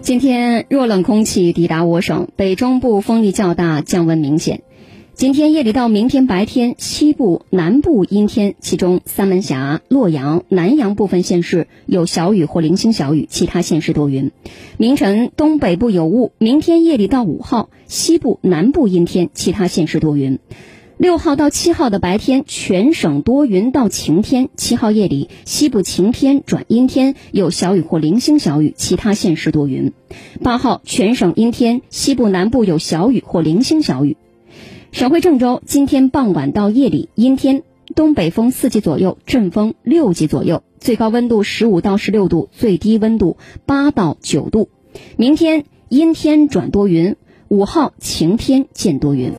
今天弱冷空气抵达我省，北中部风力较大，降温明显。今天夜里到明天白天，西部、南部阴天，其中三门峡、洛阳、南阳部分县市有小雨或零星小雨，其他县市多云。明晨东北部有雾。明天夜里到五号，西部、南部阴天，其他县市多云。六号到七号的白天，全省多云到晴天。七号夜里，西部晴天转阴天，有小雨或零星小雨，其他县市多云。八号全省阴天，西部、南部有小雨或零星小雨。省会郑州今天傍晚到夜里阴天，东北风四级左右，阵风六级左右，最高温度十五到十六度，最低温度八到九度。明天阴天转多云，五号晴天见多云。